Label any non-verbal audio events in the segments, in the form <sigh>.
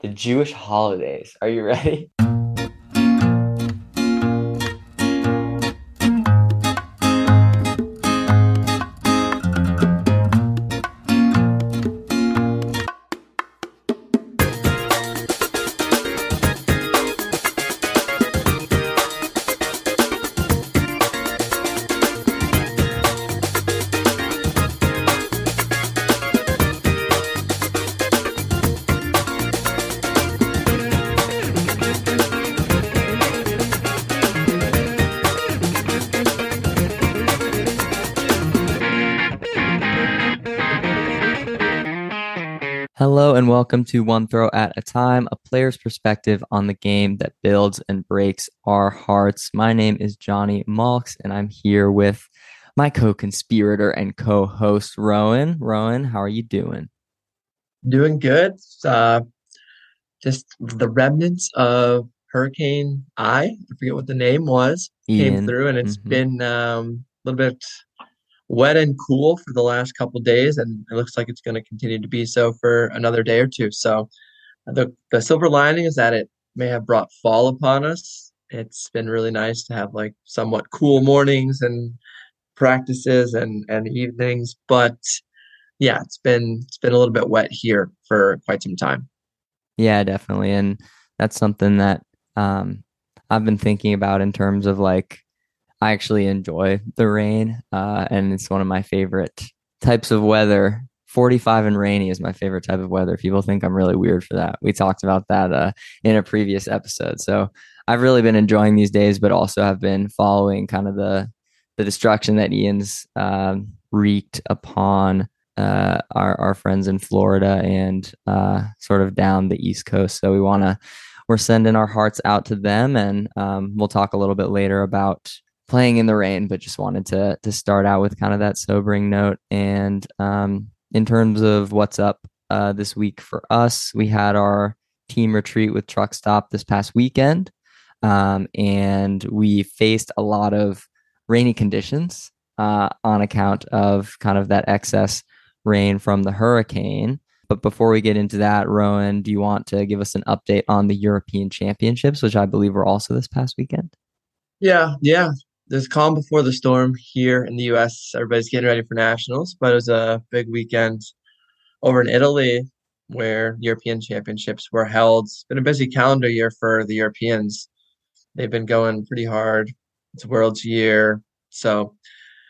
the Jewish holidays. Are you ready? <laughs> welcome to One Throw at a Time, a player's perspective on the game that builds and breaks our hearts. My name is Jonny Malks, and I'm here with my co-conspirator and co-host Rowan. Rowan, how are you doing? Doing good. Uh, just the remnants of Hurricane I. I forget what the name was. Ian. Came through, and it's mm-hmm. been um, a little bit wet and cool for the last couple days, and it looks like it's going to continue to be so for another day or two. So, the the silver lining is that it may have brought fall upon us. It's been really nice to have like somewhat cool mornings and practices and and evenings, but yeah, it's been it's been a little bit wet here for quite some time. Yeah, definitely, and that's something that um, I've been thinking about in terms of like I actually enjoy the rain, uh, and it's one of my favorite types of weather. 45 and rainy is my favorite type of weather. People think I'm really weird for that. We talked about that uh, in a previous episode. So I've really been enjoying these days, but also have been following kind of the the destruction that Ian's um, wreaked upon uh, our our friends in Florida and uh, sort of down the East Coast. So we want to we're sending our hearts out to them, and um, we'll talk a little bit later about playing in the rain, but just wanted to to start out with kind of that sobering note. And um, in terms of what's up uh, this week for us, we had our team retreat with Truck Stop this past weekend, um, and we faced a lot of rainy conditions uh, on account of kind of that excess rain from the hurricane. But before we get into that, Rowan, do you want to give us an update on the European Championships, which I believe were also this past weekend? Yeah, yeah there's calm before the storm here in the U.S. Everybody's getting ready for nationals, but it was a big weekend over in Italy where European Championships were held. It's been a busy calendar year for the Europeans. They've been going pretty hard. It's World's year, so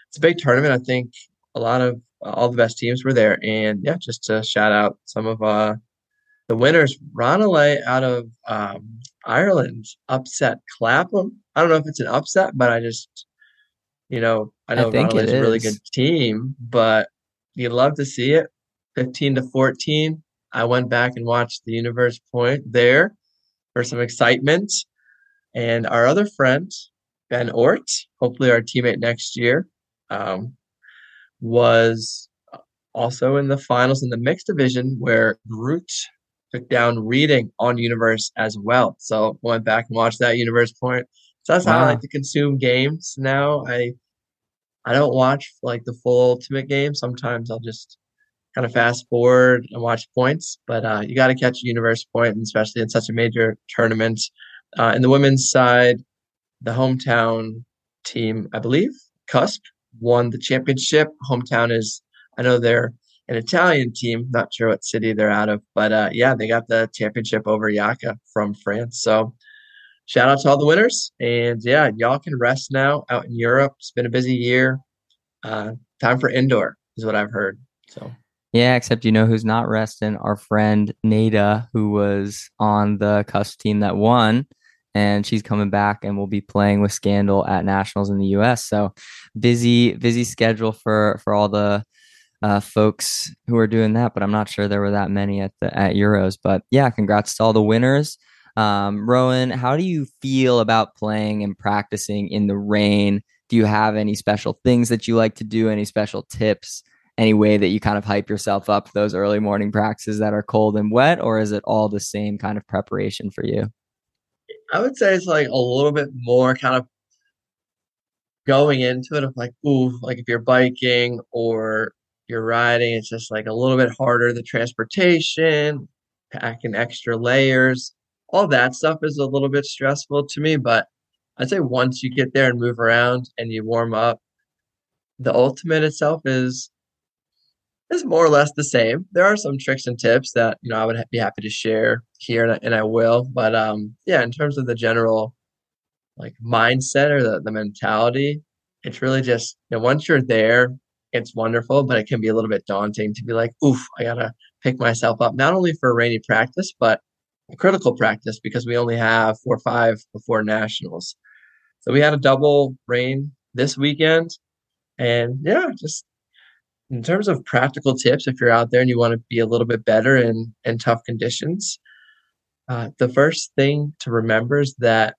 it's a big tournament. I think a lot of all the best teams were there, and yeah, just to shout out some of uh, the winners. Ranelagh out of um, Ireland upset Clapham. I don't know if it's an upset, but I just, you know, I know Ranelagh is a really good team, but you love to see it. 15 to 14. I went back and watched the Universe Point there for some excitement. And our other friend, Ben Ort, hopefully our teammate next year, um, was also in the finals in the mixed division where Groot took down reading on Universe as well. So went back and watched that Universe point. So that's wow. how I like to consume games now. I I don't watch like the full ultimate game. Sometimes I'll just kind of fast forward and watch points, but uh, you got to catch a universe point, and especially in such a major tournament. Uh, in the women's side, the hometown team, I believe, Cusp, won the championship. Hometown is, I know they're an Italian team. Not sure what city they're out of, but uh, yeah, they got the championship over Yaka from France. So shout out to all the winners. And yeah, y'all can rest now out in Europe. It's been a busy year. Uh, time for indoor is what I've heard. So yeah, except you know who's not resting? Our friend Nada, who was on the Cusp team that won, and she's coming back and will be playing with Scandal at nationals in the U.S. So busy, busy schedule for for all the uh, folks who are doing that, but I'm not sure there were that many at the at Euros. But yeah, congrats to all the winners. Um, Rowan, how do you feel about playing and practicing in the rain? Do you have any special things that you like to do? Any special tips? Any way that you kind of hype yourself up those early morning practices that are cold and wet, or is it all the same kind of preparation for you? I would say it's like a little bit more kind of going into it of like, ooh, like if you're biking or you're riding, it's just like a little bit harder. The transportation, packing extra layers. All that stuff is a little bit stressful to me, but I'd say once you get there and move around and you warm up, the ultimate itself is is more or less the same. There are some tricks and tips that you know I would be happy to share here, and I, and I will. But um, yeah, in terms of the general like mindset or the the mentality, it's really just you know once you're there, it's wonderful, but it can be a little bit daunting to be like, oof, I gotta pick myself up not only for a rainy practice, but a critical practice because we only have four or five before nationals. So we had a double rain this weekend. And yeah, just in terms of practical tips, if you're out there and you want to be a little bit better in, in tough conditions, uh, the first thing to remember is that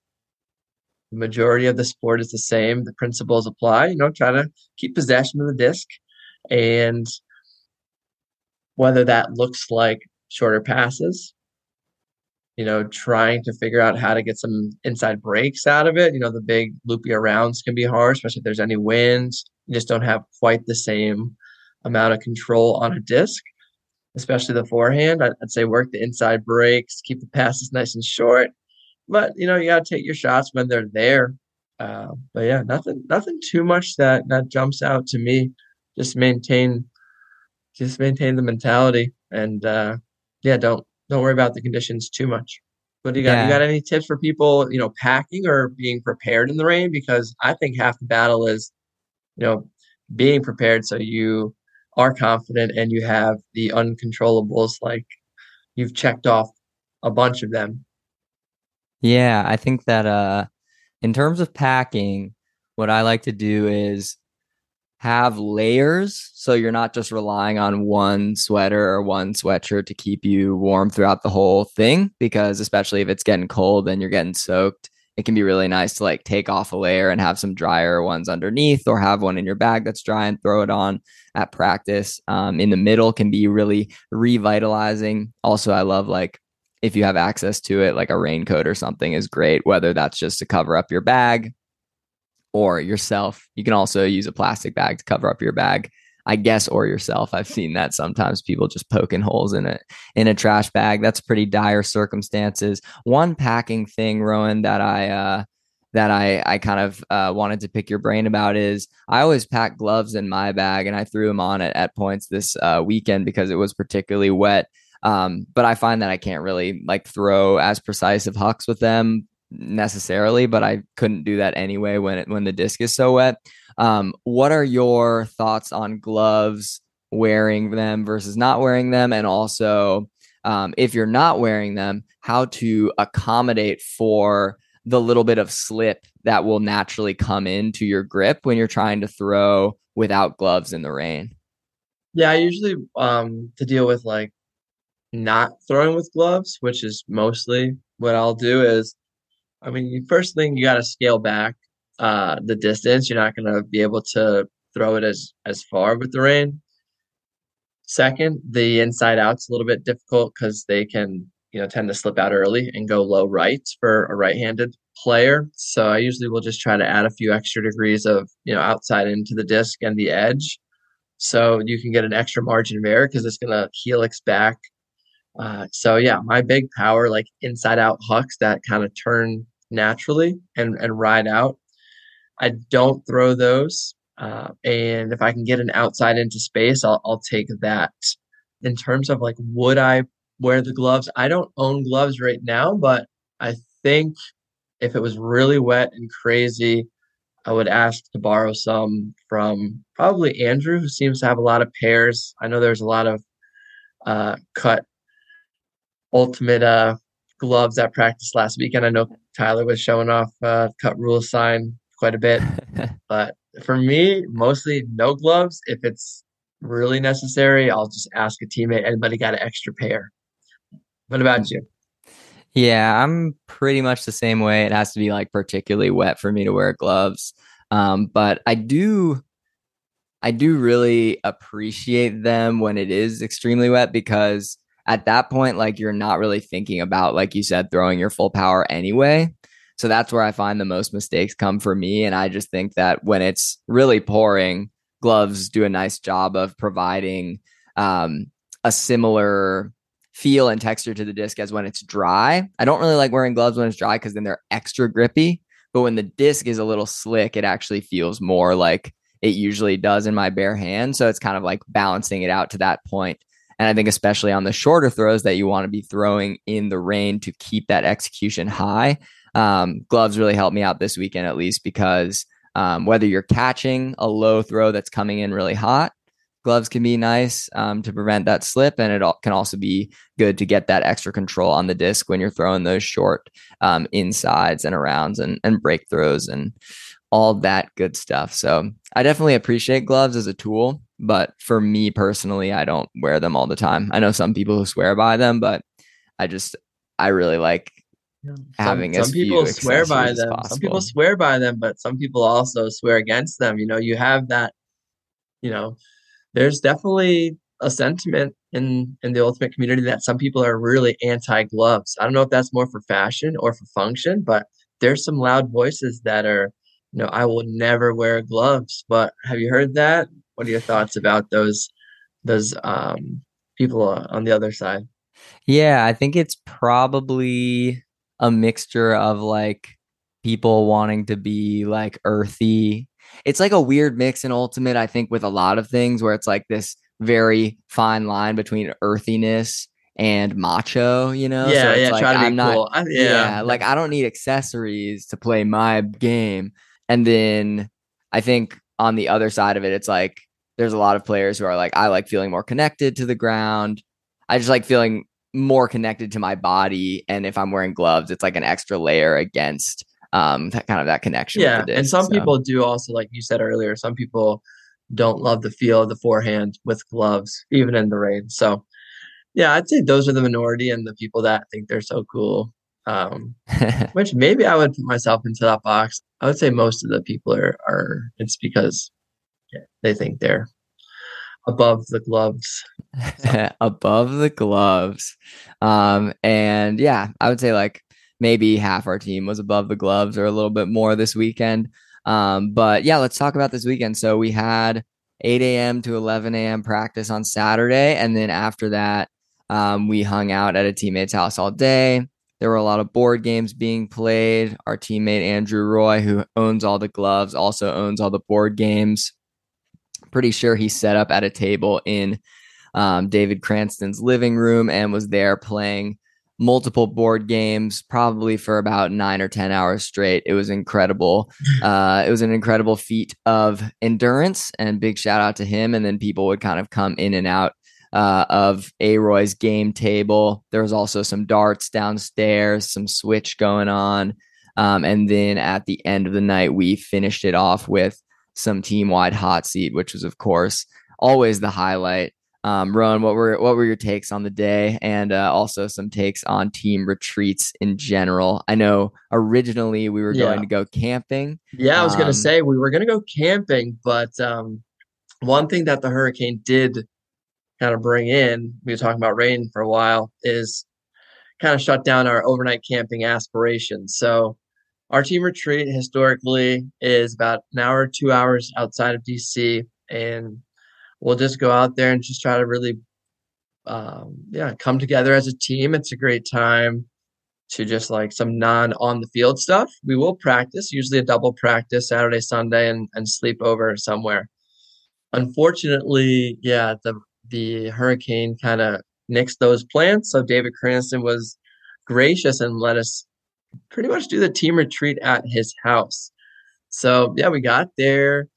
the majority of the sport is the same. The principles apply. You know, try to keep possession of the disc, and whether that looks like shorter passes, you know, trying to figure out how to get some inside breaks out of it. You know, the big loopy arounds can be hard, especially if there's any winds. You just don't have quite the same amount of control on a disc, especially the forehand. I'd, say work the inside breaks, keep the passes nice and short. But you know, you gotta take your shots when they're there. Uh, but yeah, nothing, nothing too much that that jumps out to me. Just maintain, just maintain the mentality, and uh, yeah, don't don't worry about the conditions too much. But you got? Yeah. You got any tips for people, you know, packing or being prepared in the rain? Because I think half the battle is, you know, being prepared so you are confident and you have the uncontrollables like you've checked off a bunch of them. Yeah, I think that uh in terms of packing, what I like to do is have layers so you're not just relying on one sweater or one sweatshirt to keep you warm throughout the whole thing because especially if it's getting cold and you're getting soaked it can be really nice to like take off a layer and have some drier ones underneath or have one in your bag that's dry and throw it on at practice. Um, in the middle can be really revitalizing. Also i love like if you have access to it like a raincoat or something is great whether that's just to cover up your bag or yourself. You can also use a plastic bag to cover up your bag. I guess or yourself. I've seen that sometimes people just poking holes in it in a trash bag. That's pretty dire circumstances. One packing thing, Rowan, that I uh that I I kind of uh, wanted to pick your brain about is I always pack gloves in my bag and I threw them on it at points this uh, weekend because it was particularly wet. Um, but I find that I can't really like throw as precise of hucks with them necessarily, but I couldn't do that anyway when it when the disc is so wet. Um, what are your thoughts on gloves wearing them versus not wearing them, and also um, if you're not wearing them, how to accommodate for the little bit of slip that will naturally come into your grip when you're trying to throw without gloves in the rain? Yeah, I usually um to deal with like not throwing with gloves, which is mostly what I'll do is I mean, first thing you got to scale back uh, the distance. You're not going to be able to throw it as as far with the rain. Second, the inside out's a little bit difficult because they can you know tend to slip out early and go low right for a right-handed player. So I usually will just try to add a few extra degrees of you know outside into the disc and the edge, so you can get an extra margin of error because it's going to helix back. Uh, so yeah, my big power like inside out hucks that kind of turn naturally and, and ride out. I don't throw those. Uh, and if I can get an outside into space, I'll, I'll take that. In terms of like, would I wear the gloves? I don't own gloves right now, but I think if it was really wet and crazy, I would ask to borrow some from probably Andrew, who seems to have a lot of pairs. I know there's a lot of uh, cut ultimate uh, gloves at practice last weekend. I know Tyler was showing off uh, cut rule sign quite a bit, <laughs> but for me, mostly no gloves. If it's really necessary, I'll just ask a teammate. Anybody got an extra pair? What about you? Yeah, I'm pretty much the same way. It has to be like particularly wet for me to wear gloves. Um, but I do I do really appreciate them when it is extremely wet because at that point, like you're not really thinking about, like you said, throwing your full power anyway. So that's where I find the most mistakes come for me. And I just think that when it's really pouring, gloves do a nice job of providing um, a similar feel and texture to the disc as when it's dry. I don't really like wearing gloves when it's dry because then they're extra grippy. But when the disc is a little slick, it actually feels more like it usually does in my bare hand. So it's kind of like balancing it out to that point. And I think, especially on the shorter throws that you want to be throwing in the rain to keep that execution high, um, gloves really helped me out this weekend, at least because um, whether you're catching a low throw that's coming in really hot, gloves can be nice um, to prevent that slip. And it can also be good to get that extra control on the disc when you're throwing those short um, insides and arounds and, and break throws and all that good stuff. So I definitely appreciate gloves as a tool, but for me personally, I don't wear them all the time. I know some people who swear by them, but I just I really like yeah. having some, some people swear by them. Some people swear by them, but some people also swear against them. You know, you have that. You know, there's definitely a sentiment in in the ultimate community that some people are really anti gloves. I don't know if that's more for fashion or for function, but there's some loud voices that are you know, I will never wear gloves. But have you heard that? What are your thoughts about those those um, people on the other side? Yeah, I think it's probably a mixture of like people wanting to be like earthy. It's like a weird mix in ultimate, I think, with a lot of things where it's like this very fine line between earthiness and macho, you know? Yeah, so yeah, like, try to I'm cool. Not, I, yeah. yeah, like I don't need accessories to play my game. And then I think on the other side of it, it's like there's a lot of players who are like, I like feeling more connected to the ground. I just like feeling more connected to my body. And if I'm wearing gloves, it's like an extra layer against um that kind of that connection. Yeah. Disc, and some so. people do also, like you said earlier, some people don't love the feel of the forehand with gloves, even in the rain. So yeah, I'd say those are the minority and the people that think they're so cool um, <laughs> which maybe I would put myself into that box. I would say most of the people are are it's because they think they're above the gloves. <laughs> Above the gloves. Um, and yeah, I would say like maybe half our team was above the gloves or a little bit more this weekend. Um, but yeah, let's talk about this weekend. So we had 8 a.m. to 11 a.m. practice on Saturday. And then after that, um, we hung out at a teammate's house all day. There were a lot of board games being played. Our teammate Andrew Roy, who owns all the gloves, also owns all the board games. Pretty sure he set up at a table in um, David Cranston's living room and was there playing multiple board games, probably for about nine or 10 hours straight. It was incredible. <laughs> Uh, it was an incredible feat of endurance, and big shout out to him. And then people would kind of come in and out uh, of Aroy's game table. There was also some darts downstairs, some switch going on. Um, and then at the end of the night, we finished it off with some team wide hot seat, which was, of course, always the highlight. Um, Rowan, what were what were your takes on the day, and uh, also some takes on team retreats in general? I know originally we were yeah. going to go camping. Yeah, I was um, going to say we were going to go camping, but um, one thing that the hurricane did kind of bring in, we were talking about rain for a while, is kind of shut down our overnight camping aspirations. So our team retreat historically is about an hour, two hours outside of DC, and we'll just go out there and just try to really, um, yeah, come together as a team. It's a great time to just like some non on the field stuff. We will practice, usually a double practice Saturday, Sunday, and and sleep over somewhere. Unfortunately, yeah, the the hurricane kind of nixed those plans. So David Cranston was gracious and let us pretty much do the team retreat at his house. So yeah, we got there.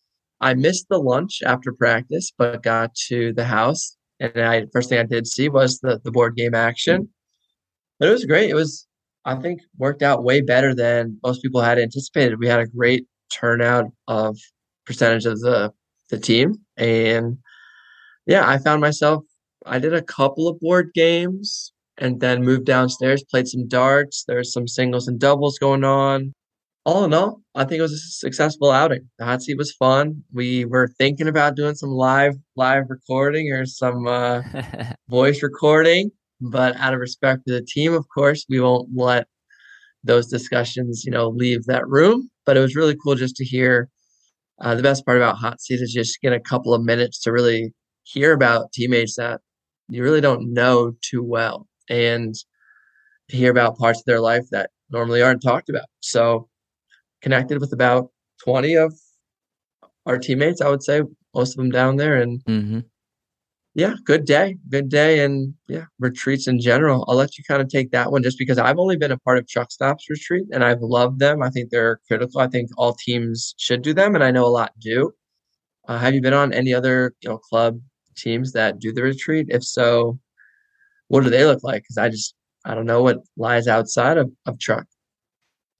I missed the lunch after practice, but got to the house, and I first thing I did see was the the board game action. But it was great. It was I think worked out way better than most people had anticipated. We had a great turnout of percentage of the the team, and yeah, I found myself, I did a couple of board games and then moved downstairs, played some darts. There's some singles and doubles going on. All in all, I think it was a successful outing. The hot seat was fun. We were thinking about doing some live live recording or some uh, <laughs> voice recording, but out of respect for the team, of course, we won't let those discussions, you know, leave that room. But it was really cool just to hear. Uh, the best part about hot seat is just get a couple of minutes to really hear about teammates that you really don't know too well and hear about parts of their life that normally aren't talked about. So connected with about 20 of our teammates, I would say, most of them down there. And mm-hmm. yeah, good day. Good day. And yeah, retreats in general. I'll let you kind of take that one just because I've only been a part of Truck Stops retreat and I've loved them. I think they're critical. I think all teams should do them, and I know a lot do. Uh, have you been on any other you know club teams that do the retreat? If so, what do they look like? Because I just I don't know what lies outside of, of truck.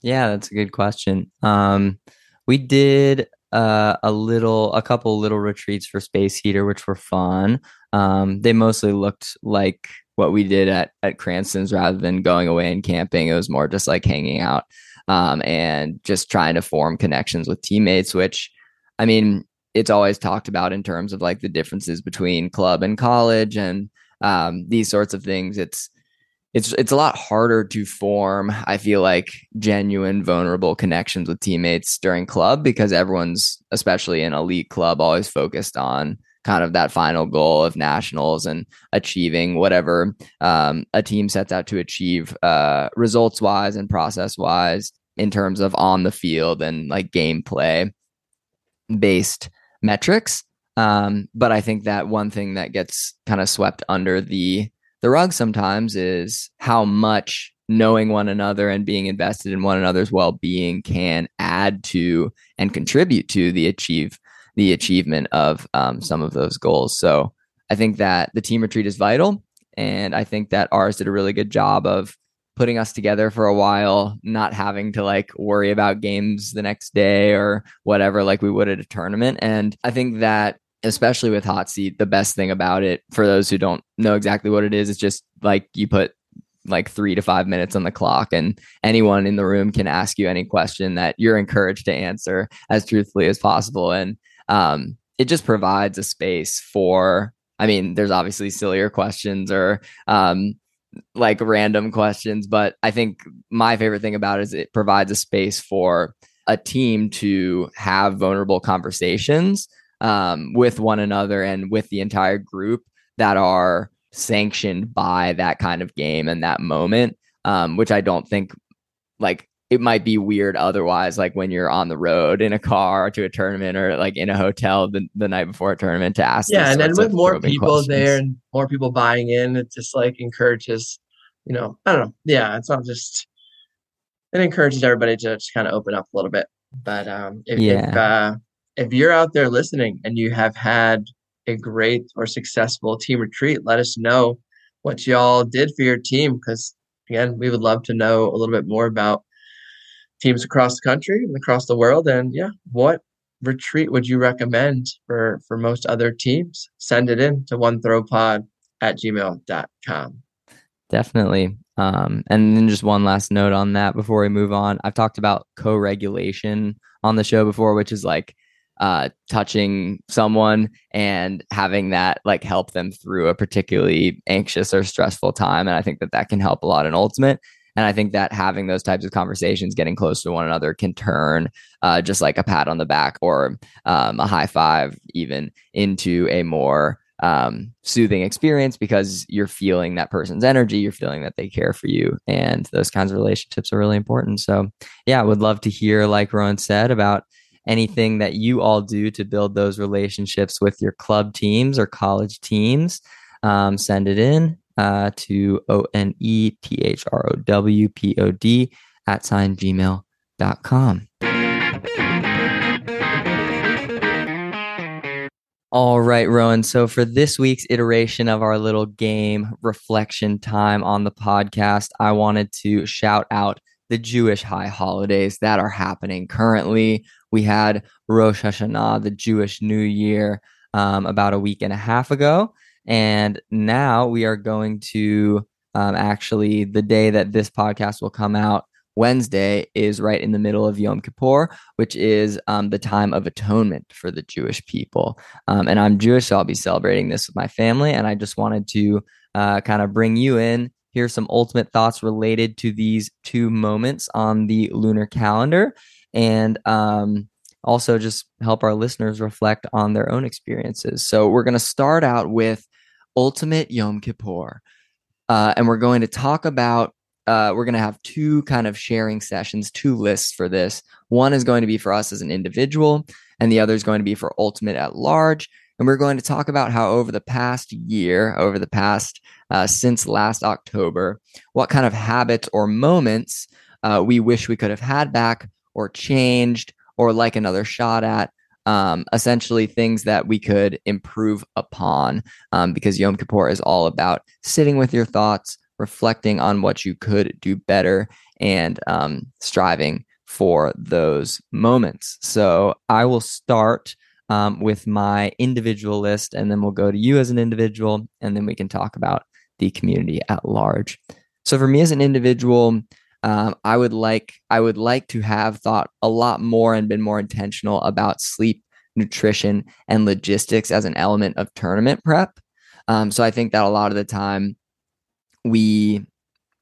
Yeah, that's a good question. Um, we did uh, a little, a couple little retreats for Space Heater, which were fun. Um, they mostly looked like what we did at at Cranston's rather than going away and camping. It was more just like hanging out um, and just trying to form connections with teammates. Which, I mean, it's always talked about in terms of like the differences between club and college and um, these sorts of things. It's it's it's a lot harder to form i feel like genuine vulnerable connections with teammates during club because everyone's especially in elite club always focused on kind of that final goal of nationals and achieving whatever um, a team sets out to achieve uh, results wise and process wise in terms of on the field and like gameplay based metrics um, but i think that one thing that gets kind of swept under the the rug sometimes is how much knowing one another and being invested in one another's well-being can add to and contribute to the achieve the achievement of um, some of those goals. So I think that the team retreat is vital, and I think that ours did a really good job of putting us together for a while, not having to like worry about games the next day or whatever, like we would at a tournament. And I think that especially with hot seat the best thing about it for those who don't know exactly what it is it's just like you put like three to five minutes on the clock and anyone in the room can ask you any question that you're encouraged to answer as truthfully as possible and um, it just provides a space for i mean there's obviously sillier questions or um, like random questions but i think my favorite thing about it is it provides a space for a team to have vulnerable conversations um, with one another and with the entire group that are sanctioned by that kind of game and that moment, um, which I don't think like it might be weird otherwise, like when you're on the road in a car to a tournament or like in a hotel the, the night before a tournament to ask. Yeah, and then with more people questions. there and more people buying in, it just like encourages, you know, I don't know. Yeah, it's not just it encourages everybody to just kind of open up a little bit. But um, if, yeah. if uh, if you're out there listening and you have had a great or successful team retreat, let us know what y'all did for your team because again, we would love to know a little bit more about teams across the country and across the world and yeah, what retreat would you recommend for for most other teams? Send it in to one throwpod at gmail.com. Definitely. Um, and then just one last note on that before we move on. I've talked about co-regulation on the show before, which is like uh, touching someone and having that like help them through a particularly anxious or stressful time. And I think that that can help a lot in ultimate. And I think that having those types of conversations, getting close to one another, can turn uh, just like a pat on the back or um, a high five, even into a more um, soothing experience because you're feeling that person's energy, you're feeling that they care for you, and those kinds of relationships are really important. So, yeah, I would love to hear, like Rowan said, about anything that you all do to build those relationships with your club teams or college teams, um, send it in uh, to O N E T H R O W P O D at sign gmail.com. All right, Rowan. So for this week's iteration of our little game reflection time on the podcast, I wanted to shout out the Jewish high holidays that are happening currently. We had Rosh Hashanah, the Jewish New Year, um, about a week and a half ago. And now we are going to um, actually, the day that this podcast will come out, Wednesday, is right in the middle of Yom Kippur, which is um, the time of atonement for the Jewish people. Um, and I'm Jewish, so I'll be celebrating this with my family. And I just wanted to uh, kind of bring you in Here's some ultimate thoughts related to these two moments on the lunar calendar. And um, also just help our listeners reflect on their own experiences. So we're going to start out with Ultimate Yom Kippur. Uh, and we're going to talk about, uh, we're going to have two kind of sharing sessions, two lists for this. One is going to be for us as an individual, and the other is going to be for Ultimate at large. And we're going to talk about how over the past year, over the past uh, since last October, what kind of habits or moments uh, we wish we could have had back or changed or like another shot at. Um, essentially, things that we could improve upon um, because Yom Kippur is all about sitting with your thoughts, reflecting on what you could do better, and um, striving for those moments. So, I will start um, with my individual list, and then we'll go to you as an individual, and then we can talk about the community at large. So for me as an individual, um, I would like I would like to have thought a lot more and been more intentional about sleep, nutrition, and logistics as an element of tournament prep. Um, so I think that a lot of the time we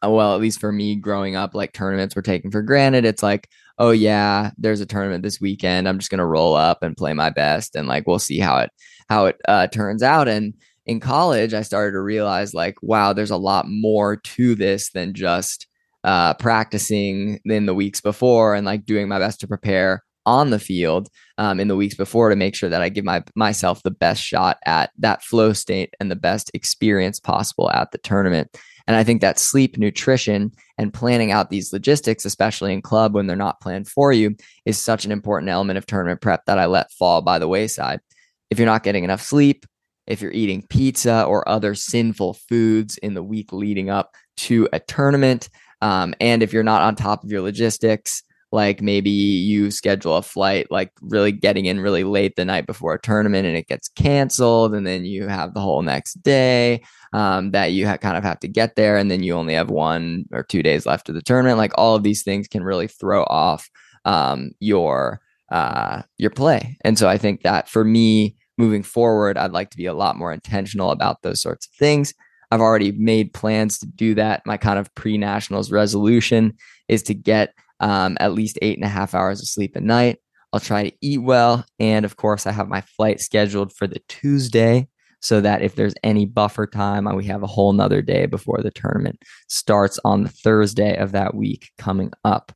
well, at least for me growing up, like tournaments were taken for granted. It's like, oh yeah, there's a tournament this weekend. I'm just gonna roll up and play my best, and like we'll see how it how it uh, turns out. And in college, I started to realize like, wow, there's a lot more to this than just uh, practicing in the weeks before and like doing my best to prepare on the field um, in the weeks before to make sure that I give my myself the best shot at that flow state and the best experience possible at the tournament. And I think that sleep, nutrition, and planning out these logistics, especially in club when they're not planned for you, is such an important element of tournament prep that I let fall by the wayside. If you're not getting enough sleep, if you're eating pizza or other sinful foods in the week leading up to a tournament, um, and if you're not on top of your logistics, like maybe you schedule a flight like really getting in really late the night before a tournament and it gets canceled and then you have the whole next day um, that you ha- kind of have to get there and then you only have one or two days left of the tournament like all of these things can really throw off um, your uh, your play. And so i think that for me moving forward i'd like to be a lot more intentional about those sorts of things i've already made plans to do that my kind of pre-nationals resolution is to get um, at least eight and a half hours of sleep a night. I'll try to eat well. And of course, I have my flight scheduled for the Tuesday so that if there's any buffer time, we have a whole nother day before the tournament starts on the Thursday of that week coming up.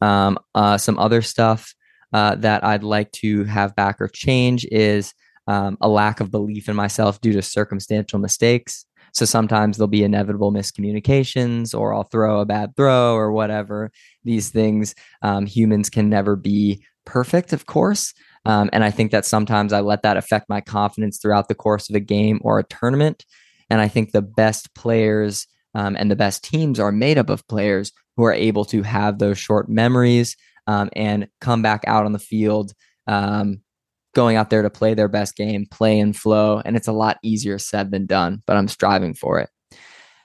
Um, uh, some other stuff uh, that I'd like to have back or change is um, a lack of belief in myself due to circumstantial mistakes. So sometimes there'll be inevitable miscommunications, or I'll throw a bad throw, or whatever. These things, um, humans can never be perfect, of course. Um, and I think that sometimes I let that affect my confidence throughout the course of a game or a tournament. And I think the best players um, and the best teams are made up of players who are able to have those short memories um, and come back out on the field um, going out there to play their best game, play and flow. And it's a lot easier said than done, but I'm striving for it.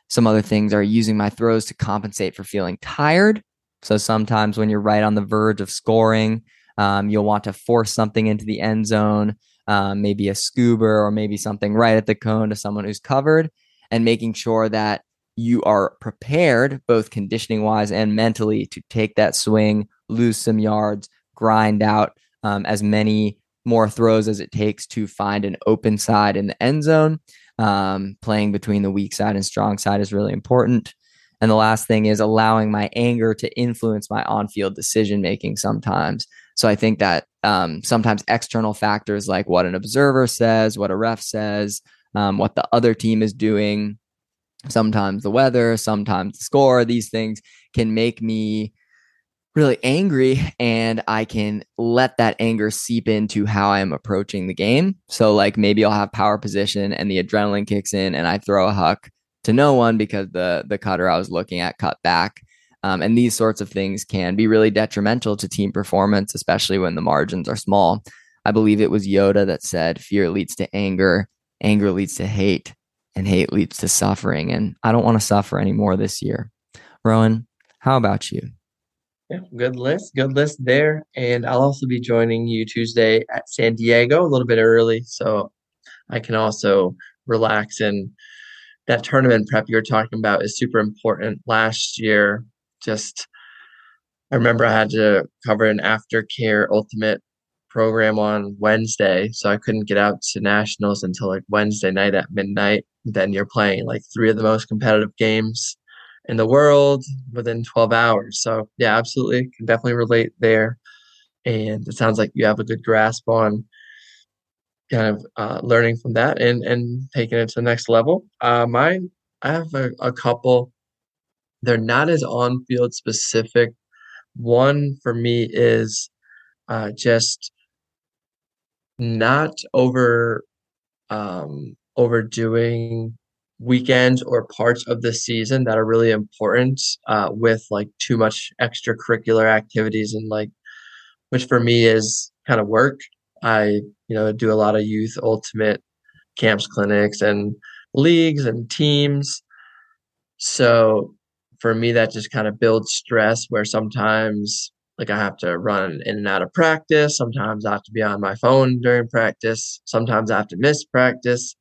Some other things are using my throws to compensate for feeling tired. So sometimes when you're right on the verge of scoring, um, you'll want to force something into the end zone, um, maybe a scoober or maybe something right at the cone to someone who's covered, and making sure that you are prepared, both conditioning wise and mentally, to take that swing, lose some yards, grind out um, as many more throws as it takes to find an open side in the end zone. Um, playing between the weak side and strong side is really important. And the last thing is allowing my anger to influence my on field decision making sometimes. So I think that um, sometimes external factors like what an observer says, what a ref says, um, what the other team is doing, sometimes the weather, sometimes the score, these things can make me really angry and I can let that anger seep into how I am approaching the game. So like maybe I'll have power position and the adrenaline kicks in and I throw a huck to no one because the the cutter I was looking at cut back. Um, and these sorts of things can be really detrimental to team performance, especially when the margins are small. I believe it was Yoda that said, Fear leads to anger, anger leads to hate, and hate leads to suffering. And I don't want to suffer anymore this year. Rowan, how about you? Yeah, good list. Good list there. And I'll also be joining you Tuesday at San Diego a little bit early. So I can also relax. And that tournament prep you're talking about is super important. Last year, just I remember I had to cover an aftercare ultimate program on Wednesday, so I couldn't get out to nationals until like Wednesday night at midnight. Then you're playing like three of the most competitive games in the world within 12 hours. So yeah, absolutely can definitely relate there. And it sounds like you have a good grasp on kind of uh, learning from that and and taking it to the next level. Uh, mine, I have a, a couple. They're not as on field specific. One for me is uh, just not over um, overdoing weekends or parts of the season that are really important uh, with like too much extracurricular activities and like which for me is kind of work i you know do a lot of youth ultimate camps clinics and leagues and teams so for me that just kind of builds stress where sometimes like I have to run in and out of practice. Sometimes I have to be on my phone during practice. Sometimes I have to miss practice.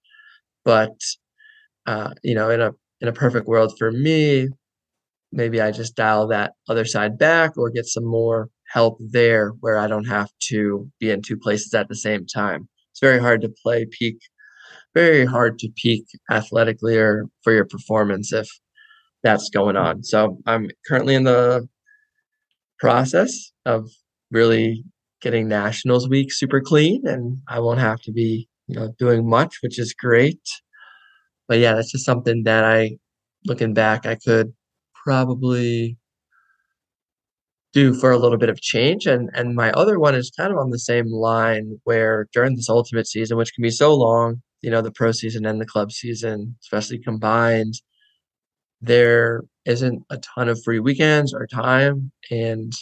But uh, you know, in a in a perfect world for me, maybe I just dial that other side back or get some more help there where I don't have to be in two places at the same time. It's very hard to play peak, very hard to peak athletically or for your performance if that's going on. So I'm currently in the process of really getting nationals week super clean and I won't have to be, you know, doing much, which is great. But yeah, that's just something that I looking back I could probably do for a little bit of change. And and my other one is kind of on the same line where during this ultimate season, which can be so long, you know, the pro season and the club season, especially combined, there isn't a ton of free weekends or time and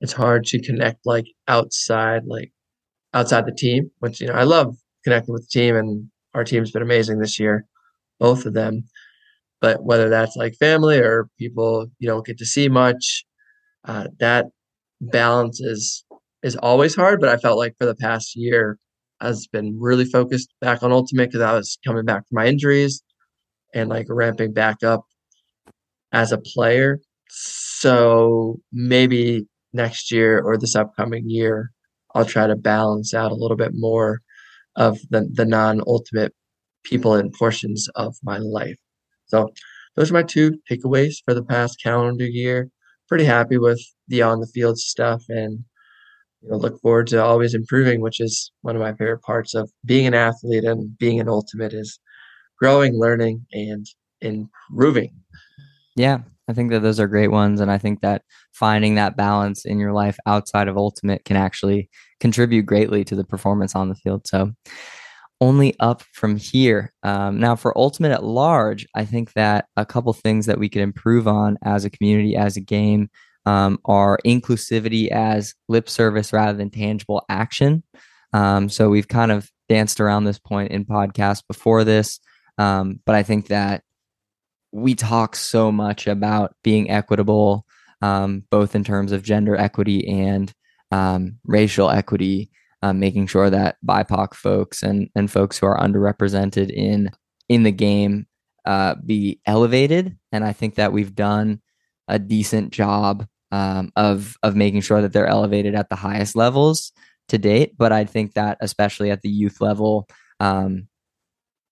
it's hard to connect like outside like outside the team which you know i love connecting with the team and our team's been amazing this year both of them but whether that's like family or people you don't get to see much uh, that balance is is always hard but i felt like for the past year i've been really focused back on ultimate because i was coming back from my injuries and like ramping back up as a player. So maybe next year or this upcoming year, I'll try to balance out a little bit more of the, the non ultimate people and portions of my life. So those are my two takeaways for the past calendar year. Pretty happy with the on the field stuff and you know, look forward to always improving, which is one of my favorite parts of being an athlete and being an ultimate is growing, learning, and improving. Yeah, I think that those are great ones. And I think that finding that balance in your life outside of ultimate can actually contribute greatly to the performance on the field. So, only up from here. Um, now, for ultimate at large, I think that a couple things that we could improve on as a community, as a game, um, are inclusivity as lip service rather than tangible action. Um, so, we've kind of danced around this point in podcasts before this. Um, but I think that we talk so much about being equitable, um, both in terms of gender equity and um, racial equity, um, making sure that BIPOC folks and and folks who are underrepresented in in the game uh, be elevated. And I think that we've done a decent job um, of of making sure that they're elevated at the highest levels to date. But I think that especially at the youth level, um,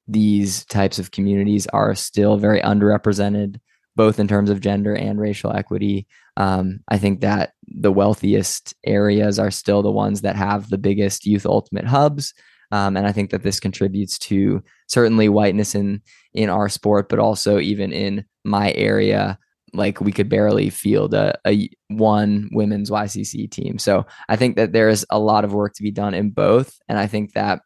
these types of communities are still very underrepresented, both in terms of gender and racial equity. Um, I think that the wealthiest areas are still the ones that have the biggest youth ultimate hubs. Um, and I think that this contributes to certainly whiteness in in our sport, but also even in my area, like we could barely field a, a one women's YCC team. So I think that there is a lot of work to be done in both, and I think that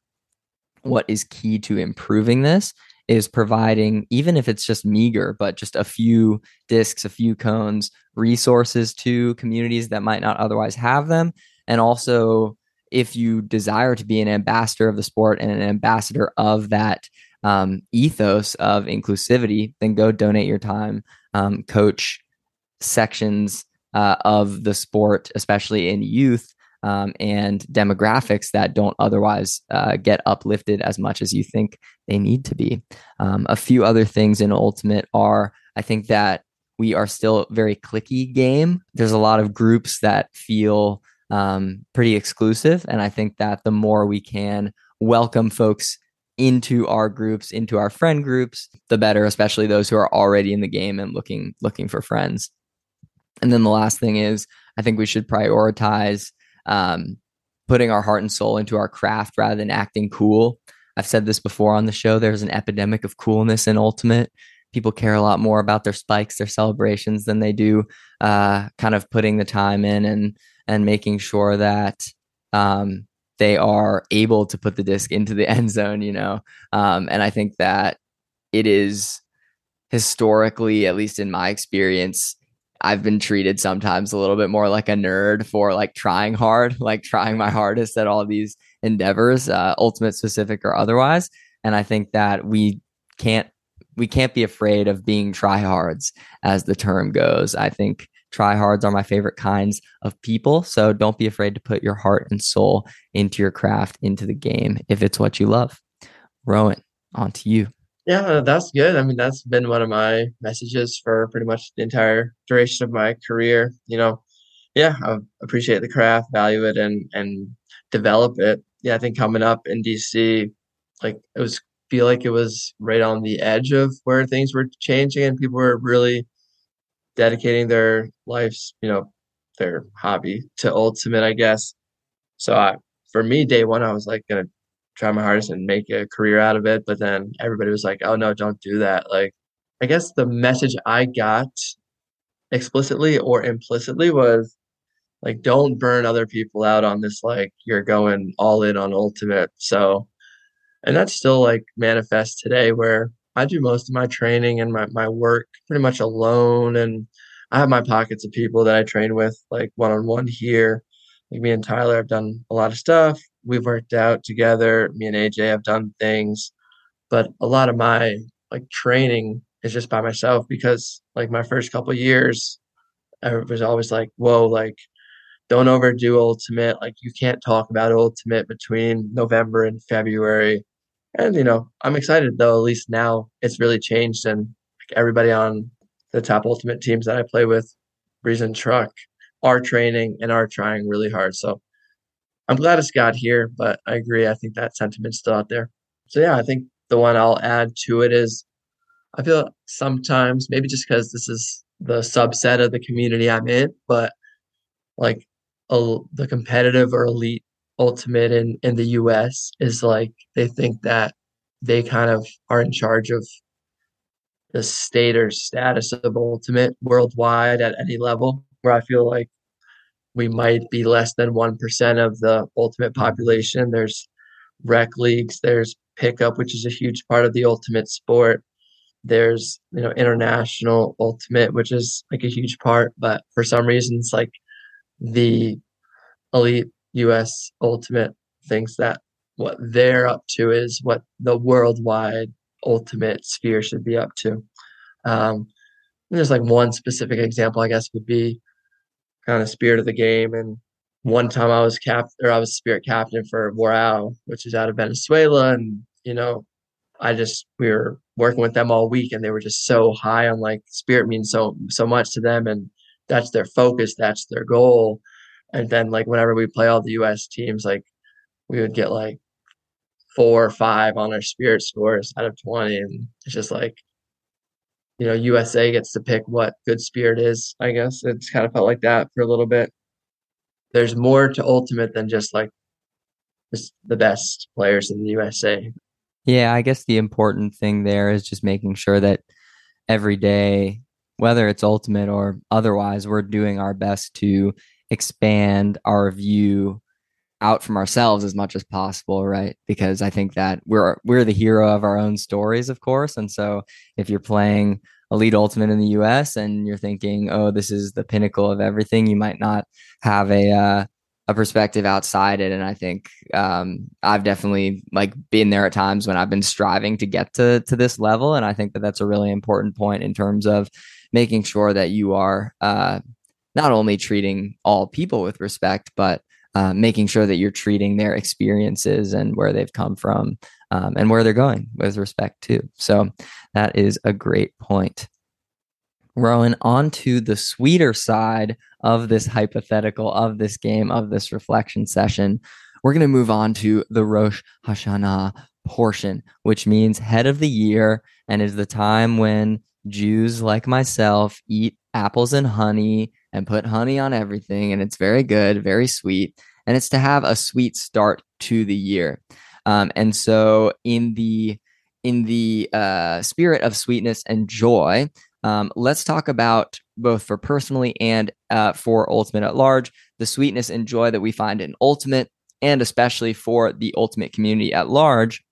what is key to improving this is providing, even if it's just meager, but just a few discs, a few cones, resources to communities that might not otherwise have them. And also, if you desire to be an ambassador of the sport and an ambassador of that um, ethos of inclusivity, then go donate your time, um, coach sections uh, of the sport, especially in youth, um, and demographics that don't otherwise uh, get uplifted as much as you think they need to be. Um, a few other things in Ultimate are I think that we are still very cliquey game. There's a lot of groups that feel um, pretty exclusive. And I think that the more we can welcome folks into our groups, into our friend groups, the better, especially those who are already in the game and looking looking for friends. And then the last thing is, I think we should prioritize um, putting our heart and soul into our craft rather than acting cool. I've said this before on the show. There's an epidemic of coolness in Ultimate. People care a lot more about their spikes, their celebrations, than they do uh, kind of putting the time in and and making sure that um, they are able to put the disc into the <laughs> end zone. You know, um, and I think that it is historically, at least in my experience, I've been treated sometimes a little bit more like a nerd for like trying hard, like trying my hardest at all these endeavors, uh, ultimate specific or otherwise. And I think that we can't we can't be afraid of being tryhards, as the term goes. I think tryhards are my favorite kinds of people. So don't be afraid to put your heart and soul into your craft, into the game, if it's what you love. Rowan, on to you. Yeah, that's good. I mean, that's been one of my messages for pretty much the entire duration of my career. You know, yeah, I appreciate the craft, value it, and and develop it. Yeah, I think coming up in DC, like it was feel like it was right on the edge of where things were changing and people were really dedicating their lives, you know, their hobby to ultimate, I guess. So I, for me, day one, I was like gonna try my hardest and make a career out of it. But then everybody was like, "Oh no, don't do that." Like, I guess the message I got explicitly or implicitly was like, "Don't burn other people out on this. Like, you're going all in on ultimate." So, and that's still like manifest today, where I do most of my training and my my work pretty much alone, and I have my pockets of people that I train with, like one on one here. Like me and Tyler have done a lot of stuff we've worked out together. Me and AJ have done things, but a lot of my like training is just by myself because like my first couple years, I was always like, whoa, like don't overdo ultimate. Like you can't talk about ultimate between November and February. And you know, I'm excited though. At least now it's really changed, and like, everybody on the top ultimate teams that I play with, Breeze and Truck, are training and are trying really hard. So I'm glad it's got here, but I agree. I think that sentiment's still out there. So yeah, I think the one I'll add to it is I feel sometimes maybe just because this is the subset of the community I'm in, but like a, the competitive or elite ultimate in in the U.S. is like they think that they kind of are in charge of the state or status of ultimate worldwide at any level. Where I feel like we might be less than 1% of the ultimate population. There's rec leagues, there's pickup, which is a huge part of the ultimate sport. There's, you know, international ultimate, which is like a huge part, but for some reasons, like the elite US ultimate thinks that what they're up to is what the worldwide ultimate sphere should be up to. Um, there's like one specific example, I guess, would be kind of spirit of the game. And hmm. one time I was cap or I was spirit captain for Warao, which is out of Venezuela. And, you know, I just we were working with them all week and they were just so high on like spirit means so so much to them and that's their focus, that's their goal. And then like whenever we play all the US teams, like we would get like four or five on our spirit scores out of 20. And it's just like you know, USA gets to pick what good spirit is, I guess. It's kind of felt like that for a little bit. There's more to ultimate than just like just the best players in the USA. Yeah, I guess the important thing there is just making sure that every day, whether it's ultimate or otherwise, we're doing our best to expand our view out from ourselves as much as possible right because i think that we're we're the hero of our own stories of course and so if you're playing elite ultimate in the us and you're thinking oh this is the pinnacle of everything. You might not have a uh, a perspective outside it and i think um, i've definitely like been there at times when i've been striving to get to to this level and i think that that's a really important point in terms of making sure that you are uh, not only treating all people with respect but uh, making sure that you're treating their experiences and where they've come from um, and where they're going with respect to. So that is a great point. Rowan, on to the sweeter side of this hypothetical, of this game, of this reflection session. We're going to move on to the Rosh Hashanah portion, which means head of the year and is the time when Jews like myself eat apples and honey and put honey on everything. And it's very good, very sweet. And it's to have a sweet start to the year. Um, and so in the in the uh, spirit of sweetness and joy, um, let's talk about both for personally and uh, for Ultimate at large, the sweetness and joy that we find in Ultimate, and especially for the Ultimate community at large.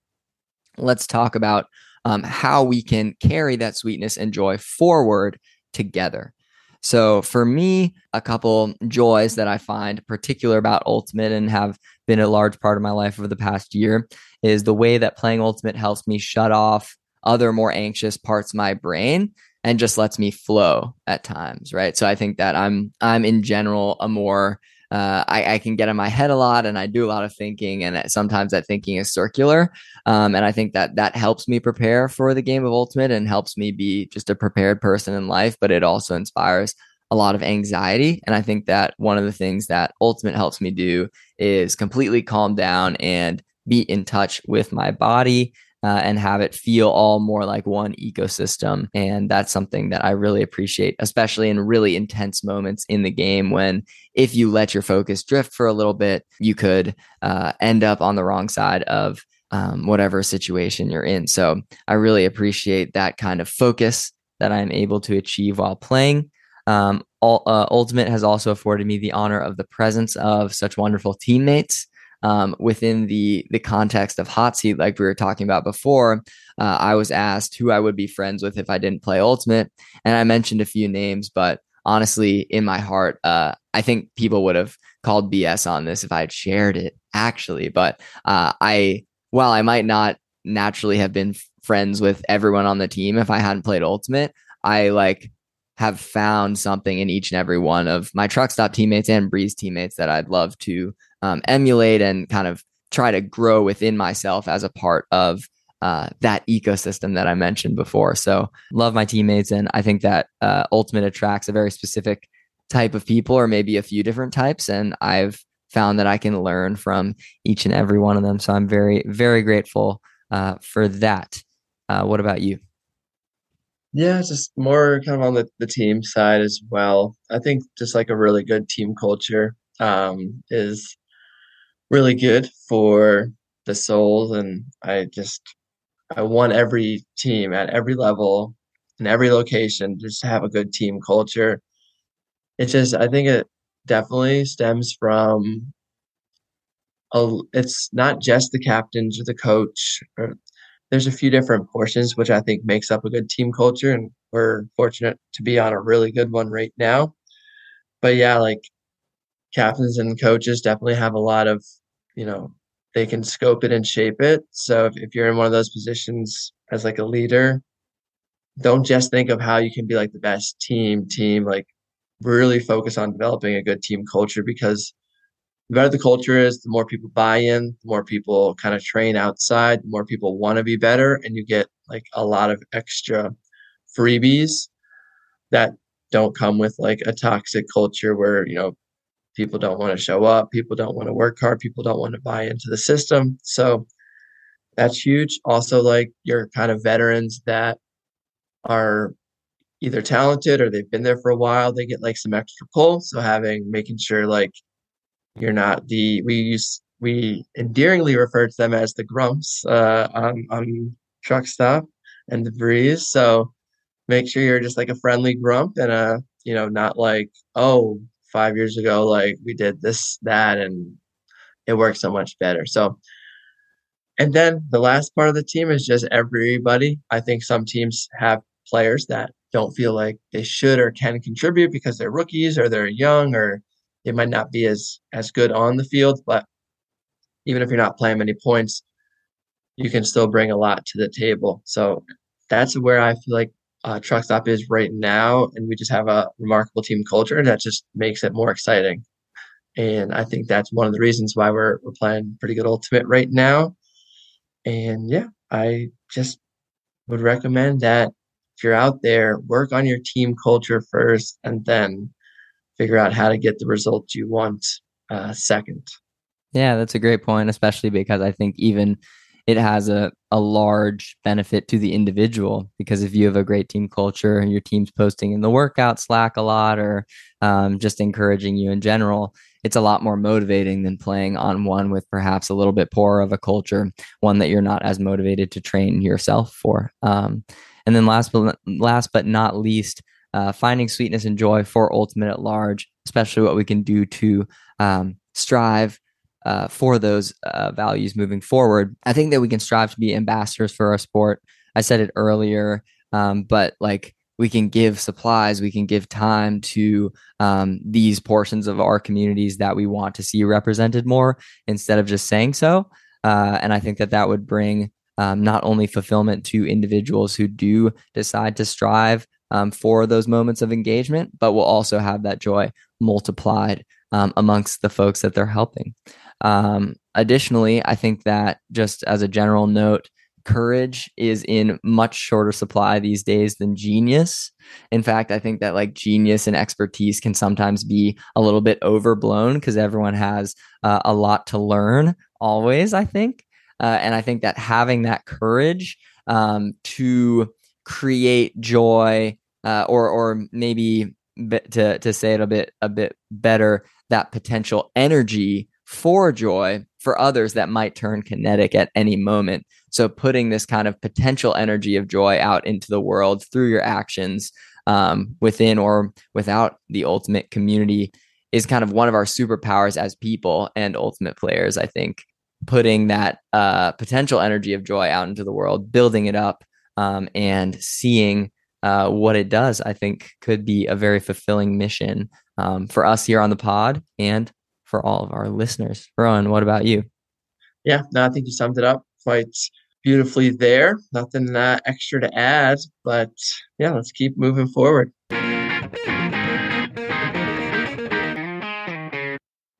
Let's talk about um, how we can carry that sweetness and joy forward together. So for me, a couple joys that I find particular about Ultimate and have been a large part of my life over the past year is the way that playing Ultimate helps me shut off other more anxious parts of my brain and just lets me flow at times, right? So I think that I'm I'm in general a more uh, I, I, can get in my head a lot and I do a lot of thinking, and sometimes that thinking is circular. Um, and I think that that helps me prepare for the game of Ultimate and helps me be just a prepared person in life, but it also inspires a lot of anxiety. And I think that one of the things that Ultimate helps me do is completely calm down and be in touch with my body uh, and have it feel all more like one ecosystem. And that's something that I really appreciate, especially in really intense moments in the game when if you let your focus drift for a little bit, you could uh, end up on the wrong side of um, whatever situation you're in. So I really appreciate that kind of focus that I'm able to achieve while playing. Um, all, uh, Ultimate has also afforded me the honor of the presence of such wonderful teammates um, within the the context of hot seat, like we were talking about before, uh, I was asked who I would be friends with if I didn't play Ultimate, and I mentioned a few names, but honestly, in my heart, uh, I think people would have called BS on this if I had shared it actually. But uh, I, while I might not naturally have been friends with everyone on the team if I hadn't played Ultimate, I like have found something in each and every one of my truck stop teammates and breeze teammates that I'd love to um, emulate and kind of try to grow within myself as a part of uh, that ecosystem that I mentioned before. So love my teammates, and I think that uh, Ultimate attracts a very specific type of people, or maybe a few different types, and I've found that I can learn from each and every one of them. So I'm very, very grateful uh, for that. Uh, what about you? Yeah, just more kind of on the, the team side as well. I think just like a really good team culture um, is really good for the souls and I just I want every team at every level in every location just to have a good team culture. It's just I think it definitely stems from a, it's not just the captains or the coach or there's a few different portions which I think makes up a good team culture and we're fortunate to be on a really good one right now. But yeah, like captains and coaches definitely have a lot of you know they can scope it and shape it. So if, if you're in one of those positions as like a leader don't just think of how you can be like the best team team like really focus on developing a good team culture because the better the culture is the more people buy in the more people kind of train outside the more people want to be better and you get like a lot of extra freebies that don't come with like a toxic culture where you know people don't want to show up people don't want to work hard people don't want to buy into the system. So that's huge. Also like your kind of veterans that are either talented or they've been there for a while they get like some extra pull. So having making sure like you're not the we use we endearingly refer to them as the grumps uh, on on truck stop and the breeze. So make sure you're just like a friendly grump and a you know not like oh five years ago, like we did this, that, and it worked so much better. So, and then the last part of the team is just everybody. I think some teams have players that don't feel like they should or can contribute because they're rookies or they're young or they might not be as as good on the field. But even if you're not playing many points, you can still bring a lot to the table. So that's where I feel like uh, truck stop is right now, and we just have a remarkable team culture that just makes it more exciting. And I think that's one of the reasons why we're we're playing pretty good ultimate right now. And yeah, I just would recommend that if you're out there, work on your team culture first and then figure out how to get the results you want uh, second. Yeah, that's a great point, especially because I think even it has a, a large benefit to the individual because if you have a great team culture and your team's posting in the workout slack a lot or um, just encouraging you in general it's a lot more motivating than playing on one with perhaps a little bit poorer of a culture one that you're not as motivated to train yourself for. Um, and then last but last but not least uh, finding sweetness and joy for ultimate at large especially what we can do to um, strive uh, for those uh, values moving forward. I think that we can strive to be ambassadors for our sport. I said it earlier, um, but like we can give supplies, we can give time to um, these portions of our communities that we want to see represented more instead of just saying so. Uh, and I think that that would bring um, not only fulfillment to individuals who do decide to strive um, for those moments of engagement, but will also have that joy multiplied um, amongst the folks that they're helping. Um, additionally, I think that just as a general note, courage is in much shorter supply these days than genius. In fact, I think that like genius and expertise can sometimes be a little bit overblown because everyone has uh, a lot to learn always, I think. Uh, and I think that having that courage um, to create joy uh, or or maybe to to say it a bit a bit better that potential energy for joy for others that might turn kinetic at any moment. So, putting this kind of potential energy of joy out into the world through your actions um, within or without the ultimate community is kind of one of our superpowers as people and ultimate players. I think putting that uh, potential energy of joy out into the world, building it up, um, and seeing uh, what it does, I think could be a very fulfilling mission um, for us here on the pod and for all of our listeners. Rowan, what about you? Yeah, no, I think you summed it up quite beautifully there. Nothing uh, extra to add, but yeah, let's keep moving forward.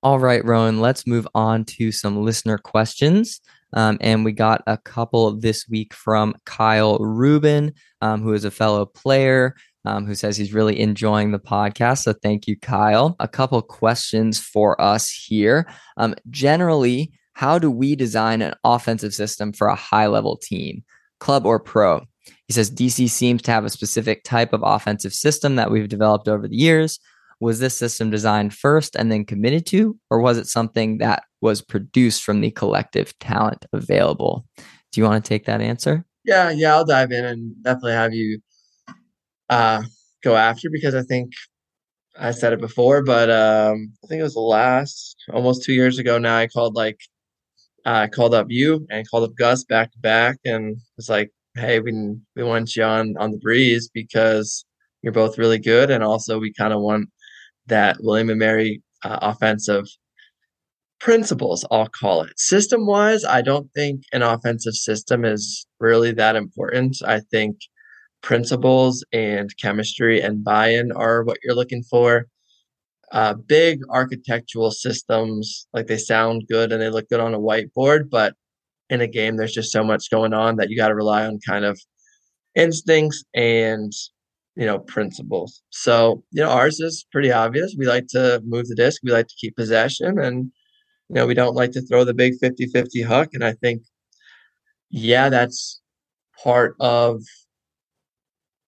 All right, Rowan, let's move on to some listener questions. Um, and we got a couple this week from Kyle Rubin, um, who is a fellow player um, who says he's really enjoying the podcast. So thank you, Kyle. A couple questions for us here. Um, generally, how do we design an offensive system for a high level team, club or pro? He says DC seems to have a specific type of offensive system that we've developed over the years. Was this system designed first and then committed to, or was it something that was produced from the collective talent available? Do you want to take that answer? Yeah, yeah, I'll dive in and definitely have you uh, go after because I think I said it before, but um, I think it was the last almost two years ago now. I called like I uh, called up you and called up Gus back to back, and was like, "Hey, we we want you on on the breeze because you're both really good, and also we kind of want that William and Mary uh, offensive principles. I'll call it system wise. I don't think an offensive system is really that important. I think principles and chemistry and buy-in are what you're looking for. Uh, big architectural systems, like they sound good and they look good on a whiteboard, but in a game, there's just so much going on that you got to rely on kind of instincts and you know principles. So you know ours is pretty obvious. We like to move the disc. We like to keep possession, and you know we don't like to throw the big 50-50 huck. And I think, yeah, that's part of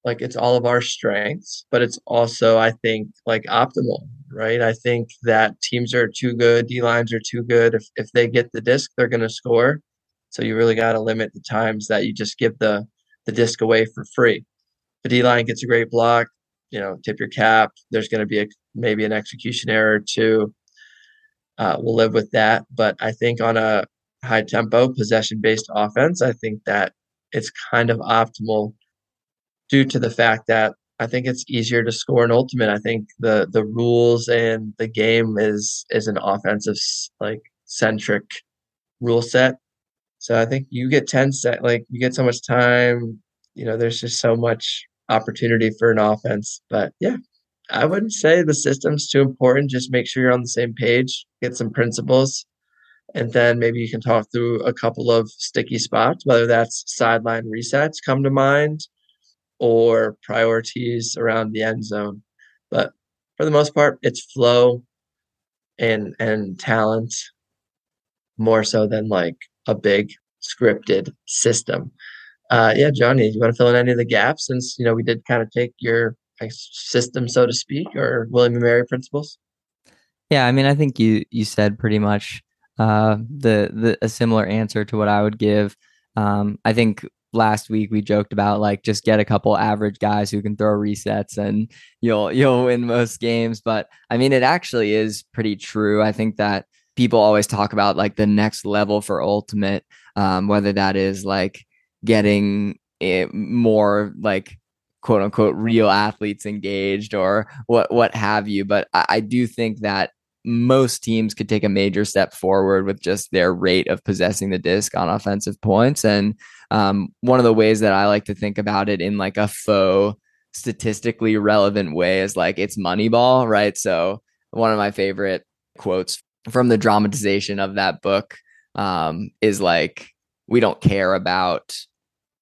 like it's all of our strengths, but it's also, I think, like optimal, right? I think that teams are too good, D lines are too good. If if they get the disc, they're gonna score. So you really gotta limit the times that you just give the the disc away for free. The D line gets a great block, you know, tip your cap. There's gonna be a maybe an execution error too. Uh, we'll live with that. But I think on a high tempo, possession based offense, I think that it's kind of optimal due to the fact that I think it's easier to score an ultimate. I think the the rules and the game is is an offensive like centric rule set. So I think you get 10 set like you get so much time, you know, there's just so much opportunity for an offense. But yeah, I wouldn't say the system's too important. Just make sure you're on the same page, get some principles, and then maybe you can talk through a couple of sticky spots, whether that's sideline resets come to mind or priorities around the end zone. But for the most part, it's flow and and talent more so than like a big scripted system. Uh, yeah, Jonny, you want to fill in any of the gaps since you know we did kind of take your system, so to speak, or William and Mary principles? Yeah, I mean, I think you you said pretty much uh, the the a similar answer to what I would give. Um, I think last week we joked about like just get a couple average guys who can throw resets and you'll you'll win most games. But I mean, it actually is pretty true. I think that people always talk about like the next level for ultimate, um, whether that is like getting more like quote unquote real athletes engaged or what what have you. But I, I do think that most teams could take a major step forward with just their rate of possessing the disc on offensive points. And um, one of the ways that I like to think about it in like a faux statistically relevant way is like it's Moneyball, right? So one of my favorite quotes from the dramatization of that book um, is like, we don't care about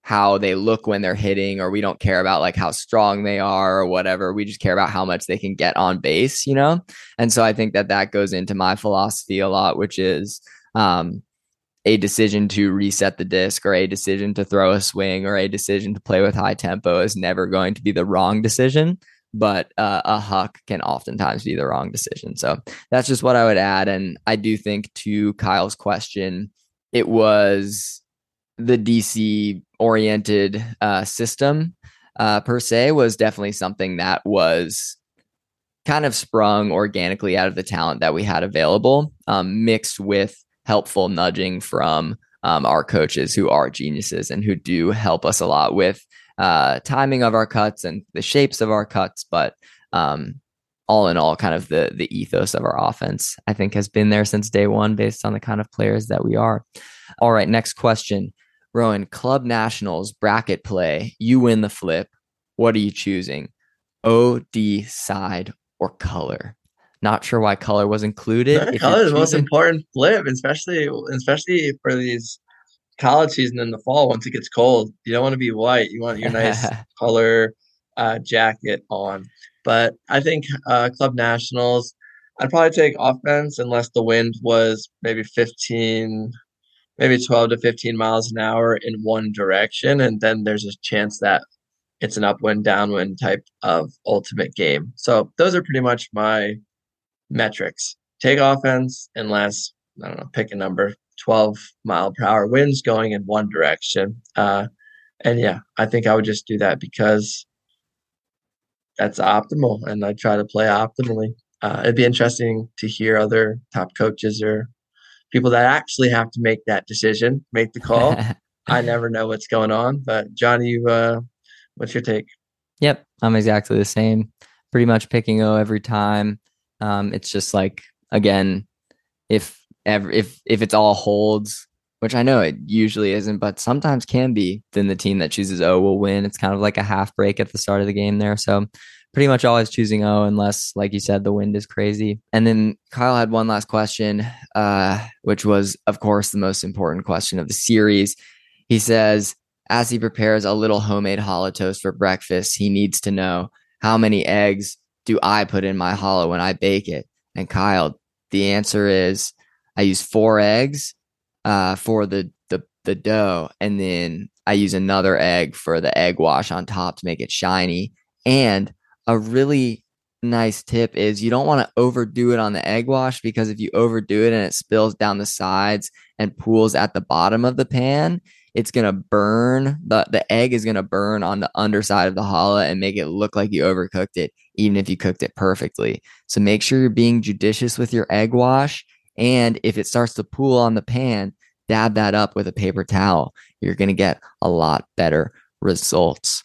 how they look when they're hitting or we don't care about like how strong they are or whatever. We just care about how much they can get on base you know? And so i think that that goes into my philosophy a lot which is um, a decision to reset the disc or a decision to throw a swing or a decision to play with high tempo is never going to be the wrong decision but uh, a huck can oftentimes be the wrong decision. So that's just what i would add. And i do think to kyle's question it was the DC oriented uh, system uh, per se was definitely something that was kind of sprung organically out of the talent that we had available, um, mixed with helpful nudging from um, our coaches who are geniuses and who do help us a lot with uh, timing of our cuts and the shapes of our cuts. But um, all in all, kind of the the ethos of our offense, I think, has been there since day one, based on the kind of players that we are. All right, next question. Rowan, club nationals, bracket play, you win the flip. What are you choosing? OD side or color? Not sure why color was included. color is the most important flip, especially especially for these college season in the fall once it gets cold. You don't want to be white. You want your nice <laughs> color uh, jacket on. But I think uh, club nationals, I'd probably take offense unless the wind was maybe 15, maybe 12 to 15 miles an hour in one direction. And then there's a chance that it's an upwind, downwind type of ultimate game. So those are pretty much my metrics. Take offense unless, I don't know, pick a number, 12 mile per hour winds going in one direction. Uh, and yeah, I think I would just do that because that's optimal and I try to play optimally. Uh, it'd be interesting to hear other top coaches or people that actually have to make that decision, make the call. <laughs> I never know what's going on. But Jonny, you, uh, what's your take? Yep, I'm exactly the same. Pretty much picking O every time. Um, it's just like again, if ever if if it's all holds, which I know it usually isn't, but sometimes can be, then the team that chooses O will win. It's kind of like a half break at the start of the game there. So pretty much always choosing O unless, like you said, the wind is crazy. And then Kyle had one last question, uh, which was, of course, the most important question of the series. He says, as he prepares a little homemade challah toast for breakfast, he needs to know how many eggs do I put in my challah when I bake it? And Kyle, the answer is I use four eggs uh, for the, the the dough, and then I use another egg for the egg wash on top to make it shiny. And a really nice tip is you don't want to overdo it on the egg wash because if you overdo it and it spills down the sides and pools at the bottom of the pan, it's going to burn the the egg is going to burn on the underside of the challah and make it look like you overcooked it even if you cooked it perfectly. So make sure you're being judicious with your egg wash and if it starts to pool on the pan, dab that up with a paper towel. You're going to get a lot better results.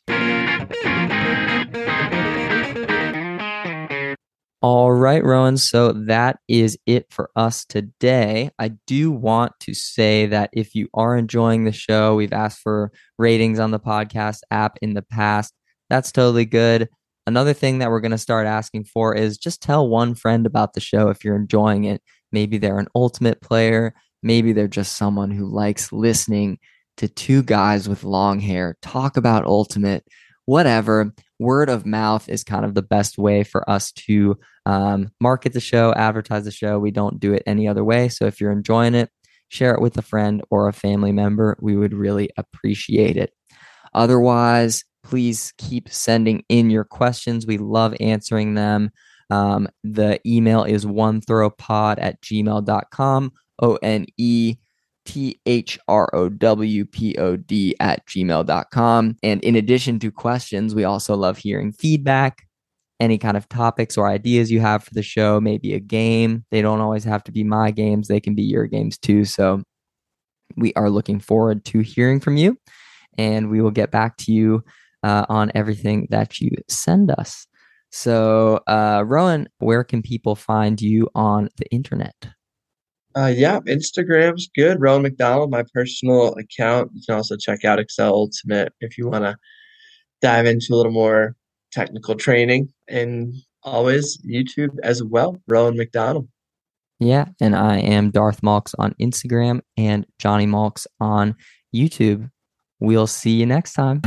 All right, Rowan. So that is it for us today. I do want to say that if you are enjoying the show, we've asked for ratings on the podcast app in the past. That's totally good. Another thing that we're going to start asking for is just tell one friend about the show if you're enjoying it. Maybe they're an ultimate player. Maybe they're just someone who likes listening to two guys with long hair talk about ultimate whatever. Word of mouth is kind of the best way for us to um, market the show, advertise the show. We don't do it any other way. So if you're enjoying it, share it with a friend or a family member. We would really appreciate it. Otherwise, please keep sending in your questions. We love answering them. Um, the email is one throwpod at gmail.com, O N E T H R O W P O D at gmail.com. And in addition to questions, we also love hearing feedback, any kind of topics or ideas you have for the show, maybe a game. They don't always have to be my games, they can be your games too. So we are looking forward to hearing from you, and we will get back to you uh, on everything that you send us. So, uh, Rowan, where can people find you on the internet? Uh, yeah, Instagram's good. Rowan McDonnell, my personal account. You can also check out Excel Ultimate if you want to dive into a little more technical training. And always YouTube as well, Rowan McDonnell. Yeah, and I am Darth Malks on Instagram and Jonny Malks on YouTube. We'll see you next time.